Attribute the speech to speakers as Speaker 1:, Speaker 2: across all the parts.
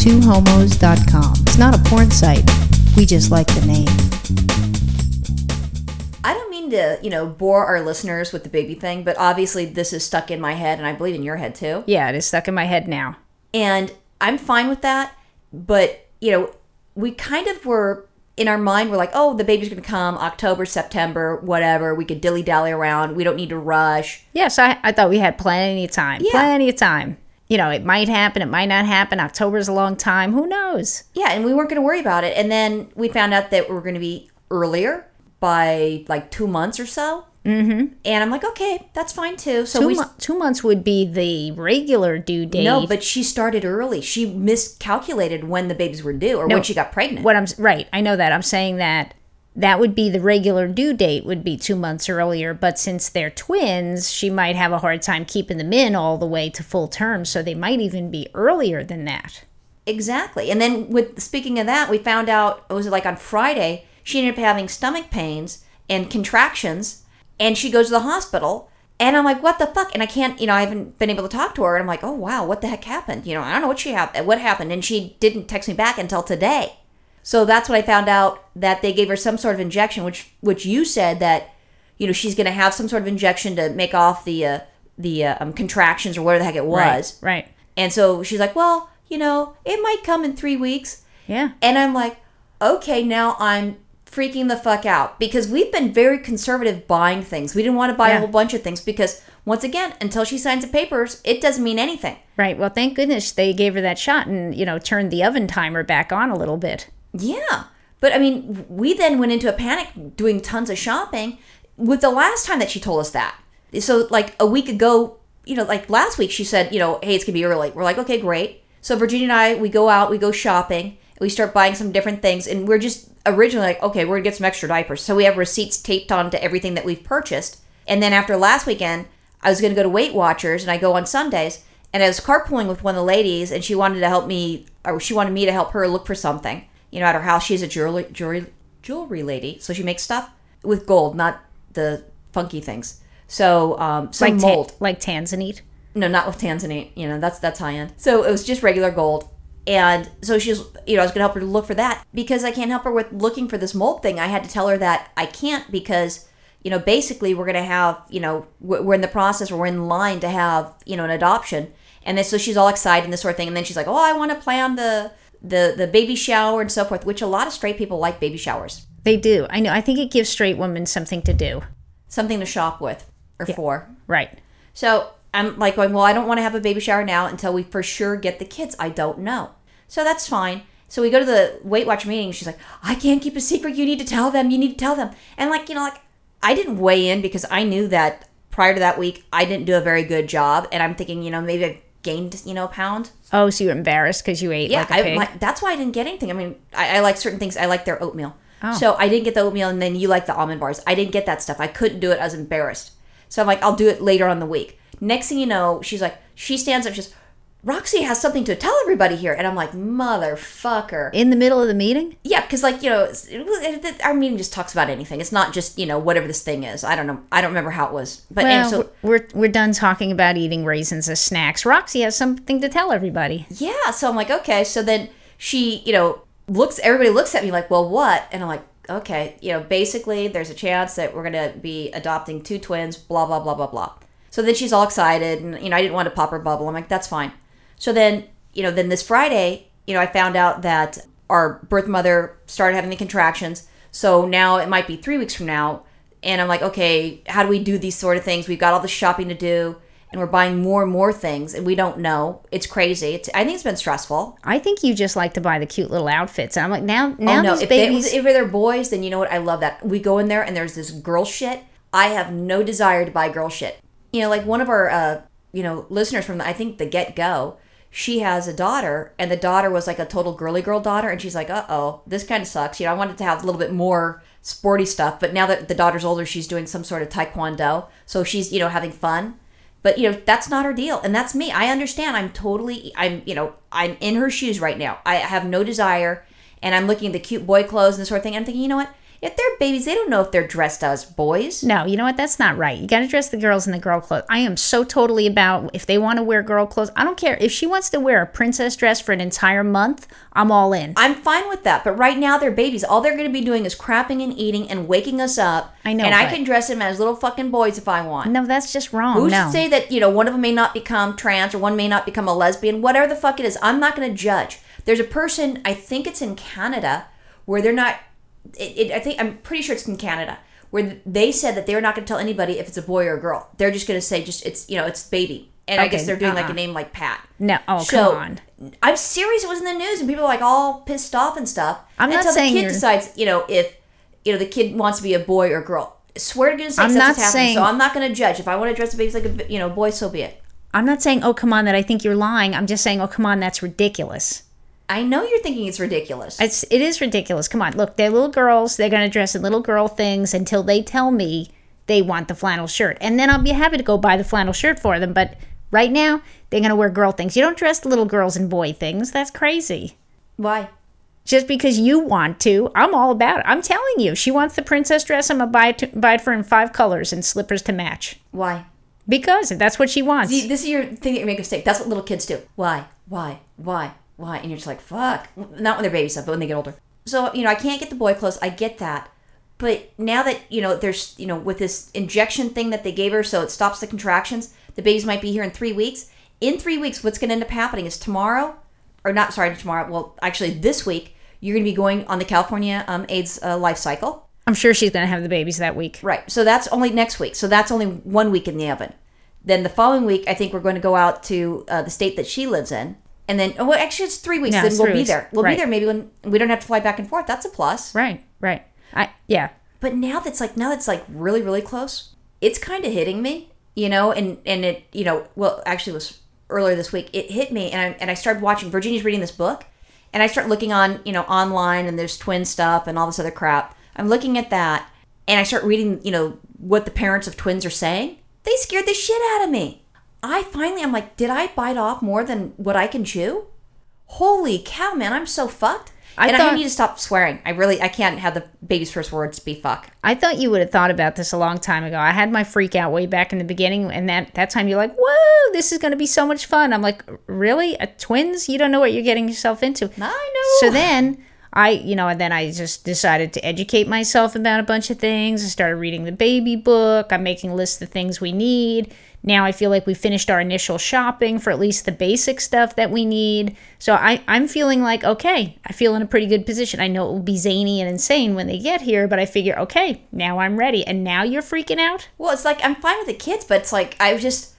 Speaker 1: twohomos.com. It's not a porn site. We just like the name.
Speaker 2: I don't mean to, you know, bore our listeners with the baby thing, but obviously this is stuck in my head, and I believe in your head too.
Speaker 3: Yeah, it is stuck in my head now.
Speaker 2: And I'm fine with that, but, you know, we kind of were in our mind, we're like, oh, the baby's going to come October, September, whatever. We could dilly dally around. We don't need to rush.
Speaker 3: Yes, I, I thought we had plenty of time.
Speaker 2: Yeah.
Speaker 3: Plenty of time. You know, it might happen, it might not happen. October's a long time. Who knows?
Speaker 2: Yeah, and we weren't going to worry about it. And then we found out that we're going to be earlier by like two months or so. Mm-hmm. And I'm like, okay, that's fine too. So
Speaker 3: Two,
Speaker 2: we
Speaker 3: two months would be the regular due date.
Speaker 2: no, but she started early. She miscalculated when the babies were due or
Speaker 3: No.
Speaker 2: when she got pregnant.
Speaker 3: what I'm right, I know that. I'm saying that that would be the regular due date would be two months earlier. But since they're twins, she might have a hard time keeping them in all the way to full term. So they might even be earlier than that.
Speaker 2: Exactly. And then with speaking of that, we found out it was like on Friday, she ended up having stomach pains and contractions and she goes to the hospital and I'm like, what the fuck? And I can't, you know, I haven't been able to talk to her and I'm like, oh wow, what the heck happened? You know, I don't know what she happened what happened. And she didn't text me back until today. So that's when I found out that they gave her some sort of injection, which which you said that, you know, she's gonna have some sort of injection to make off the uh, the uh, um, contractions or whatever the heck it was.
Speaker 3: Right. Right.
Speaker 2: And so she's like, well, you know, it might come in three weeks.
Speaker 3: Yeah.
Speaker 2: And I'm like, okay, now I'm freaking the fuck out because we've been very conservative buying things. We didn't want to buy
Speaker 3: Yeah.
Speaker 2: a whole bunch of things because, once again, until she signs the papers, it doesn't mean anything.
Speaker 3: Right. Well, thank goodness they gave her that shot and, you know, turned the oven timer back on a little bit.
Speaker 2: Yeah. But I mean, we then went into a panic doing tons of shopping with the last time that she told us that. So, like a week ago, you know, like last week, she said, you know, hey, it's going to be early. We're like, okay, great. So, Virginia and I, we go out, we go shopping, we start buying some different things, and we're just originally like, okay, we're going to get some extra diapers. So, we have receipts taped onto everything that we've purchased. And then after last weekend, I was going to go to Weight Watchers, and I go on Sundays, and I was carpooling with one of the ladies, and she wanted to help me, or she wanted me to help her look for something, you know, at her house. She's a jewelry, jewelry, jewelry lady, so she makes stuff with gold, not the funky things. So, um, some
Speaker 3: Like, ta-
Speaker 2: mold.
Speaker 3: like Tanzanite.
Speaker 2: No, not with Tanzanite. You know, that's that's high end. So it was just regular gold. And so she's, you know, I was going to help her to look for that because I can't help her with looking for this mold thing. I had to tell her that I can't because, you know, basically we're going to have, you know, we're we're in the process, we're in line to have, you know, an adoption. And then so she's all excited and this sort of thing. And then she's like, oh, I want to plan the, the, the baby shower and so forth, which a lot of straight people like baby showers.
Speaker 3: They do. I know. I think it gives straight women something to do.
Speaker 2: Something to shop with or for.
Speaker 3: Right.
Speaker 2: So I'm like going, well, I don't want to have a baby shower now until we for sure get the kids. I don't know. So that's fine. So we go to the Weight Watch meeting. She's like, I can't keep a secret. You need to tell them. You need to tell them. And like, you know, like I didn't weigh in because I knew that prior to that week, I didn't do a very good job. And I'm thinking, you know, maybe I gained, you know, a pound.
Speaker 3: Oh, so you're embarrassed because you ate
Speaker 2: Yeah,
Speaker 3: like a
Speaker 2: I, my, that's why I didn't get anything. I mean, I, I like certain things. I like their oatmeal.
Speaker 3: Oh.
Speaker 2: So I didn't get the oatmeal, and then you like the almond bars. I didn't get that stuff. I couldn't do it. I was embarrassed. So I'm like, I'll do it later on the week. Next thing you know, she's like, she stands up. She's, Roxy has something to tell everybody here, and I'm like, motherfucker.
Speaker 3: In the middle of the meeting?
Speaker 2: Yeah, because like you know, it's- it- it- our meeting just talks about anything. It's not just you know whatever this thing is. I don't know. I don't remember how it was. But
Speaker 3: Well,
Speaker 2: and so
Speaker 3: we're, we're done talking about eating raisins as snacks. Roxy has something to tell everybody.
Speaker 2: yeah, so I'm like, okay. So then she, you know, looks. Everybody looks at me like, well, what? And I'm like, okay, you know, basically, there's a chance that we're gonna be adopting two twins. Blah blah blah blah blah. So then she's all excited, and you know, I didn't want to pop her bubble. I'm like, that's fine. So then, you know, then this Friday, you know, I found out that our birth mother started having the contractions. So now it might be three weeks from now. And I'm like, okay, how do we do these sort of things? We've got all the shopping to do, and we're buying more and more things, and we don't know. It's crazy. It's, I think it's been stressful.
Speaker 3: I think you just like to buy the cute little outfits. And I'm like, now, now
Speaker 2: oh no, if, They, if they're boys, then you know what? I love that. We go in there, and there's this girl shit. I have no desire to buy girl shit. You know, like one of our, uh, you know, listeners from the, I think the get go, she has a daughter, and the daughter was like a total girly girl daughter, and she's like, uh oh, this kind of sucks. You know, I wanted to have a little bit more sporty stuff, but now that the daughter's older, she's doing some sort of taekwondo, so she's you know having fun. But you know that's not her deal, and that's me. I understand. I'm totally. I'm you know I'm in her shoes right now. I have no desire, and I'm looking at the cute boy clothes and this sort of thing. I'm thinking, you know what? If they're babies, they don't know if they're dressed as boys.
Speaker 3: No, you know what? That's not right. You got to dress the girls in the girl clothes. I am so totally about if they want to wear girl clothes. I don't care if she wants to wear a princess dress for an entire month. I'm all in.
Speaker 2: I'm fine with that, but right now they're babies. All they're going to be doing is crapping and eating and waking us up.
Speaker 3: I know,
Speaker 2: and I can dress them as little fucking boys if I want.
Speaker 3: no, that's just wrong.
Speaker 2: Who's
Speaker 3: no.
Speaker 2: to say that you know one of them may not become trans or one may not become a lesbian? Whatever the fuck it is, I'm not going to judge. There's a person, I think it's in Canada, where they're not. It, it, I think I'm pretty sure it's in Canada where they said that they're not going to tell anybody if it's a boy or a girl. They're just going to say just it's you know it's baby, and I guess they're doing like
Speaker 3: uh-uh.
Speaker 2: a name like Pat.
Speaker 3: no. Oh,
Speaker 2: So,
Speaker 3: come on.
Speaker 2: I'm serious. It was in the news, and people are like all pissed off and stuff.
Speaker 3: I'm not
Speaker 2: until
Speaker 3: saying
Speaker 2: the kid
Speaker 3: you're-
Speaker 2: decides, you know, if you know the kid wants to be a boy or girl. Swear to goodness,
Speaker 3: I'm not saying-
Speaker 2: So I'm not going to judge. If I want to dress the baby like a you know boy, so be it.
Speaker 3: I'm not saying, oh, come on, that I think you're lying. I'm just saying, oh, come on, that's ridiculous.
Speaker 2: I know you're thinking it's ridiculous.
Speaker 3: It's it is ridiculous. Come on, look, they're little girls. They're gonna dress in little girl things until they tell me they want the flannel shirt, and then I'll be happy to go buy the flannel shirt for them. But right now, they're gonna wear girl things. You don't dress little girls in boy things. That's crazy.
Speaker 2: Why?
Speaker 3: Just because you want to, I'm all about it. I'm telling you, she wants the princess dress. I'm gonna buy it, to, buy it for her in five colors and slippers to match
Speaker 2: Why?
Speaker 3: because that's what she wants.
Speaker 2: See, this is your thing that you make a mistake. That's what little kids do. Why? Why? Why? Why? And you're just like, fuck. Not when they're babies, but when they get older. So, you know, I can't get the boy clothes. I get that. But now that, you know, there's, you know, with this injection thing that they gave her so it stops the contractions, the babies might be here in three weeks. In three weeks, what's going to end up happening is tomorrow, or not, sorry, tomorrow, well, actually this week, you're going to be going on the California um, AIDS uh, life cycle.
Speaker 3: I'm sure she's gonna have the babies that week.
Speaker 2: Right. So that's only next week. So that's only one week in the oven. Then the following week, I think we're going to go out to uh, the state that she lives in. And then, oh, well, actually, it's three weeks. Then we'll be
Speaker 3: weeks.
Speaker 2: there. We'll
Speaker 3: Right.
Speaker 2: be there maybe when we don't have to fly back and forth. That's a plus.
Speaker 3: Right, right. I yeah.
Speaker 2: But now that's like, now that's like really, really close. It's kind of hitting me, you know, and, and it, you know, well, actually, it was earlier this week. It hit me, and I, and I started watching, Virginia's reading this book, and I start looking on, you know, online, and there's twin stuff and all this other crap. I'm looking at that, and I start reading, you know, what the parents of twins are saying. They scared the shit out of me. I finally, I'm like, did I bite off more than what I can chew? Holy cow, man, I'm so fucked.
Speaker 3: I
Speaker 2: and I need to stop swearing. I really, I can't have the baby's first words be fuck.
Speaker 3: I thought you would have thought about this a long time ago. I had my freak out way back in the beginning, and that that time you're like, "Whoa, this is going to be so much fun." I'm like, "Really? A twins? You don't know what you're getting yourself into."
Speaker 2: I know.
Speaker 3: So then I, you know, and then I just decided to educate myself about a bunch of things. I started reading the baby book. I'm making lists of things we need. Now I feel like we finished our initial shopping for at least the basic stuff that we need. So I, I'm feeling like, okay, I feel in a pretty good position. I know it will be zany and insane when they get here, but I figure, okay, now I'm ready. And now you're freaking out?
Speaker 2: Well, it's like I'm fine with the kids, but it's like I just.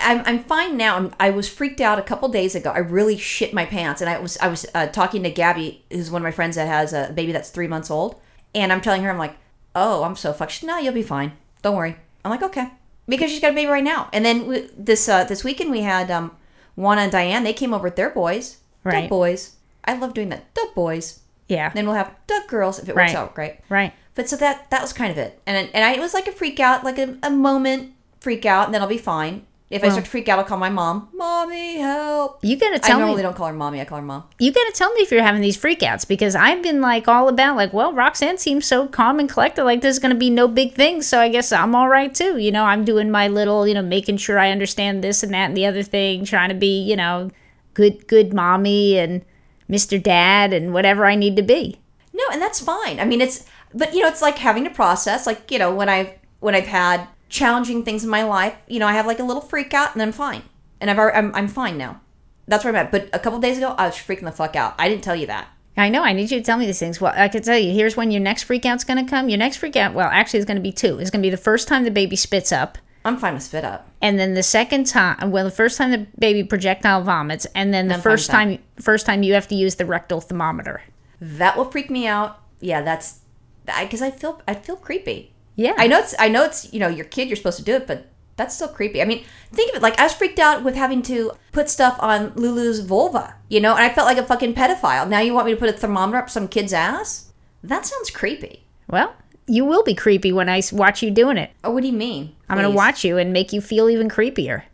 Speaker 2: I'm, I'm fine now. I'm, I was freaked out a couple days ago. I really shit my pants, and I was I was uh, talking to Gabby, who's one of my friends that has a baby that's three months old, and I'm telling her I'm like, oh, I'm so fucked. She's, no, you'll be fine. Don't worry. I'm like, okay, because she's got a baby right now. And then we, this uh, this weekend we had um, Juana and Diane. They came over with their boys.
Speaker 3: Right.
Speaker 2: Duck boys. I love doing that. Duck boys.
Speaker 3: Yeah.
Speaker 2: Then we'll have duck girls if it works out great.
Speaker 3: Right.
Speaker 2: But so that that was kind of it, and and I, it was like a freak out, like a, a moment freak out, and then I'll be fine. If I start to freak out, I'll call my mom. Mommy, help!
Speaker 3: You gotta tell me.
Speaker 2: I normally
Speaker 3: me.
Speaker 2: don't call her mommy. I call her mom.
Speaker 3: you gotta tell me if you're having these freakouts because I've been like all about like, well, Roxanne seems so calm and collected, like there's gonna be no big thing, so I guess I'm all right too. You know, I'm doing my little, you know, making sure I understand this and that and the other thing, trying to be, you know, good, good mommy and Mr. Dad and whatever I need to be.
Speaker 2: No, and that's fine. I mean, it's but you know, it's like having to process. Like you know, when I've when I've had challenging things in my life, you know, I have like a little freak out, and then I'm fine, and I've already, I'm I'm fine now. That's where I'm at. But a couple days ago, I was freaking the fuck out. I didn't tell you that.
Speaker 3: I know. I need you to tell me these things. Well, I could tell you. Here's when your next freakout's going to come. Your next freakout, well, actually, it's going to be two. It's going to be the first time the baby spits up,
Speaker 2: I'm fine with spit up.
Speaker 3: and then the second time, well, the first time the baby projectile vomits, and then the
Speaker 2: I'm
Speaker 3: first time, first time you have to use the rectal thermometer.
Speaker 2: That will freak me out. Yeah, that's because I, feel I feel creepy.
Speaker 3: Yeah,
Speaker 2: I know it's I know it's you know your kid you're supposed to do it, but that's still creepy. I mean, think of it like I was freaked out with having to put stuff on Lulu's vulva, you know, and I felt like a fucking pedophile. Now you want me to put a thermometer up some kid's ass? That sounds creepy.
Speaker 3: Well, you will be creepy when I watch you doing it.
Speaker 2: Oh, what do you mean?
Speaker 3: I'm going to watch you and make you feel even creepier.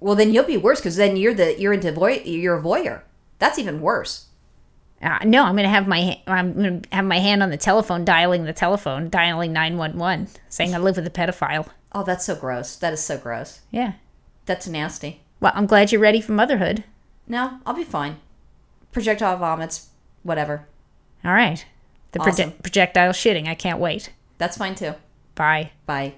Speaker 2: Well, then you'll be worse because then you're the you're into voy you're a voyeur. That's even worse.
Speaker 3: Uh, no, I'm gonna have my I'm gonna have my hand on the telephone, dialing the telephone, dialing nine one one, saying I live with a pedophile.
Speaker 2: Oh, that's so gross. That is so gross.
Speaker 3: Yeah.
Speaker 2: That's nasty.
Speaker 3: Well, I'm glad you're ready for motherhood.
Speaker 2: No, I'll be fine. Projectile vomits, whatever.
Speaker 3: All right. The proje-
Speaker 2: Awesome.
Speaker 3: projectile shitting. I can't wait.
Speaker 2: That's fine too.
Speaker 3: Bye.
Speaker 2: Bye.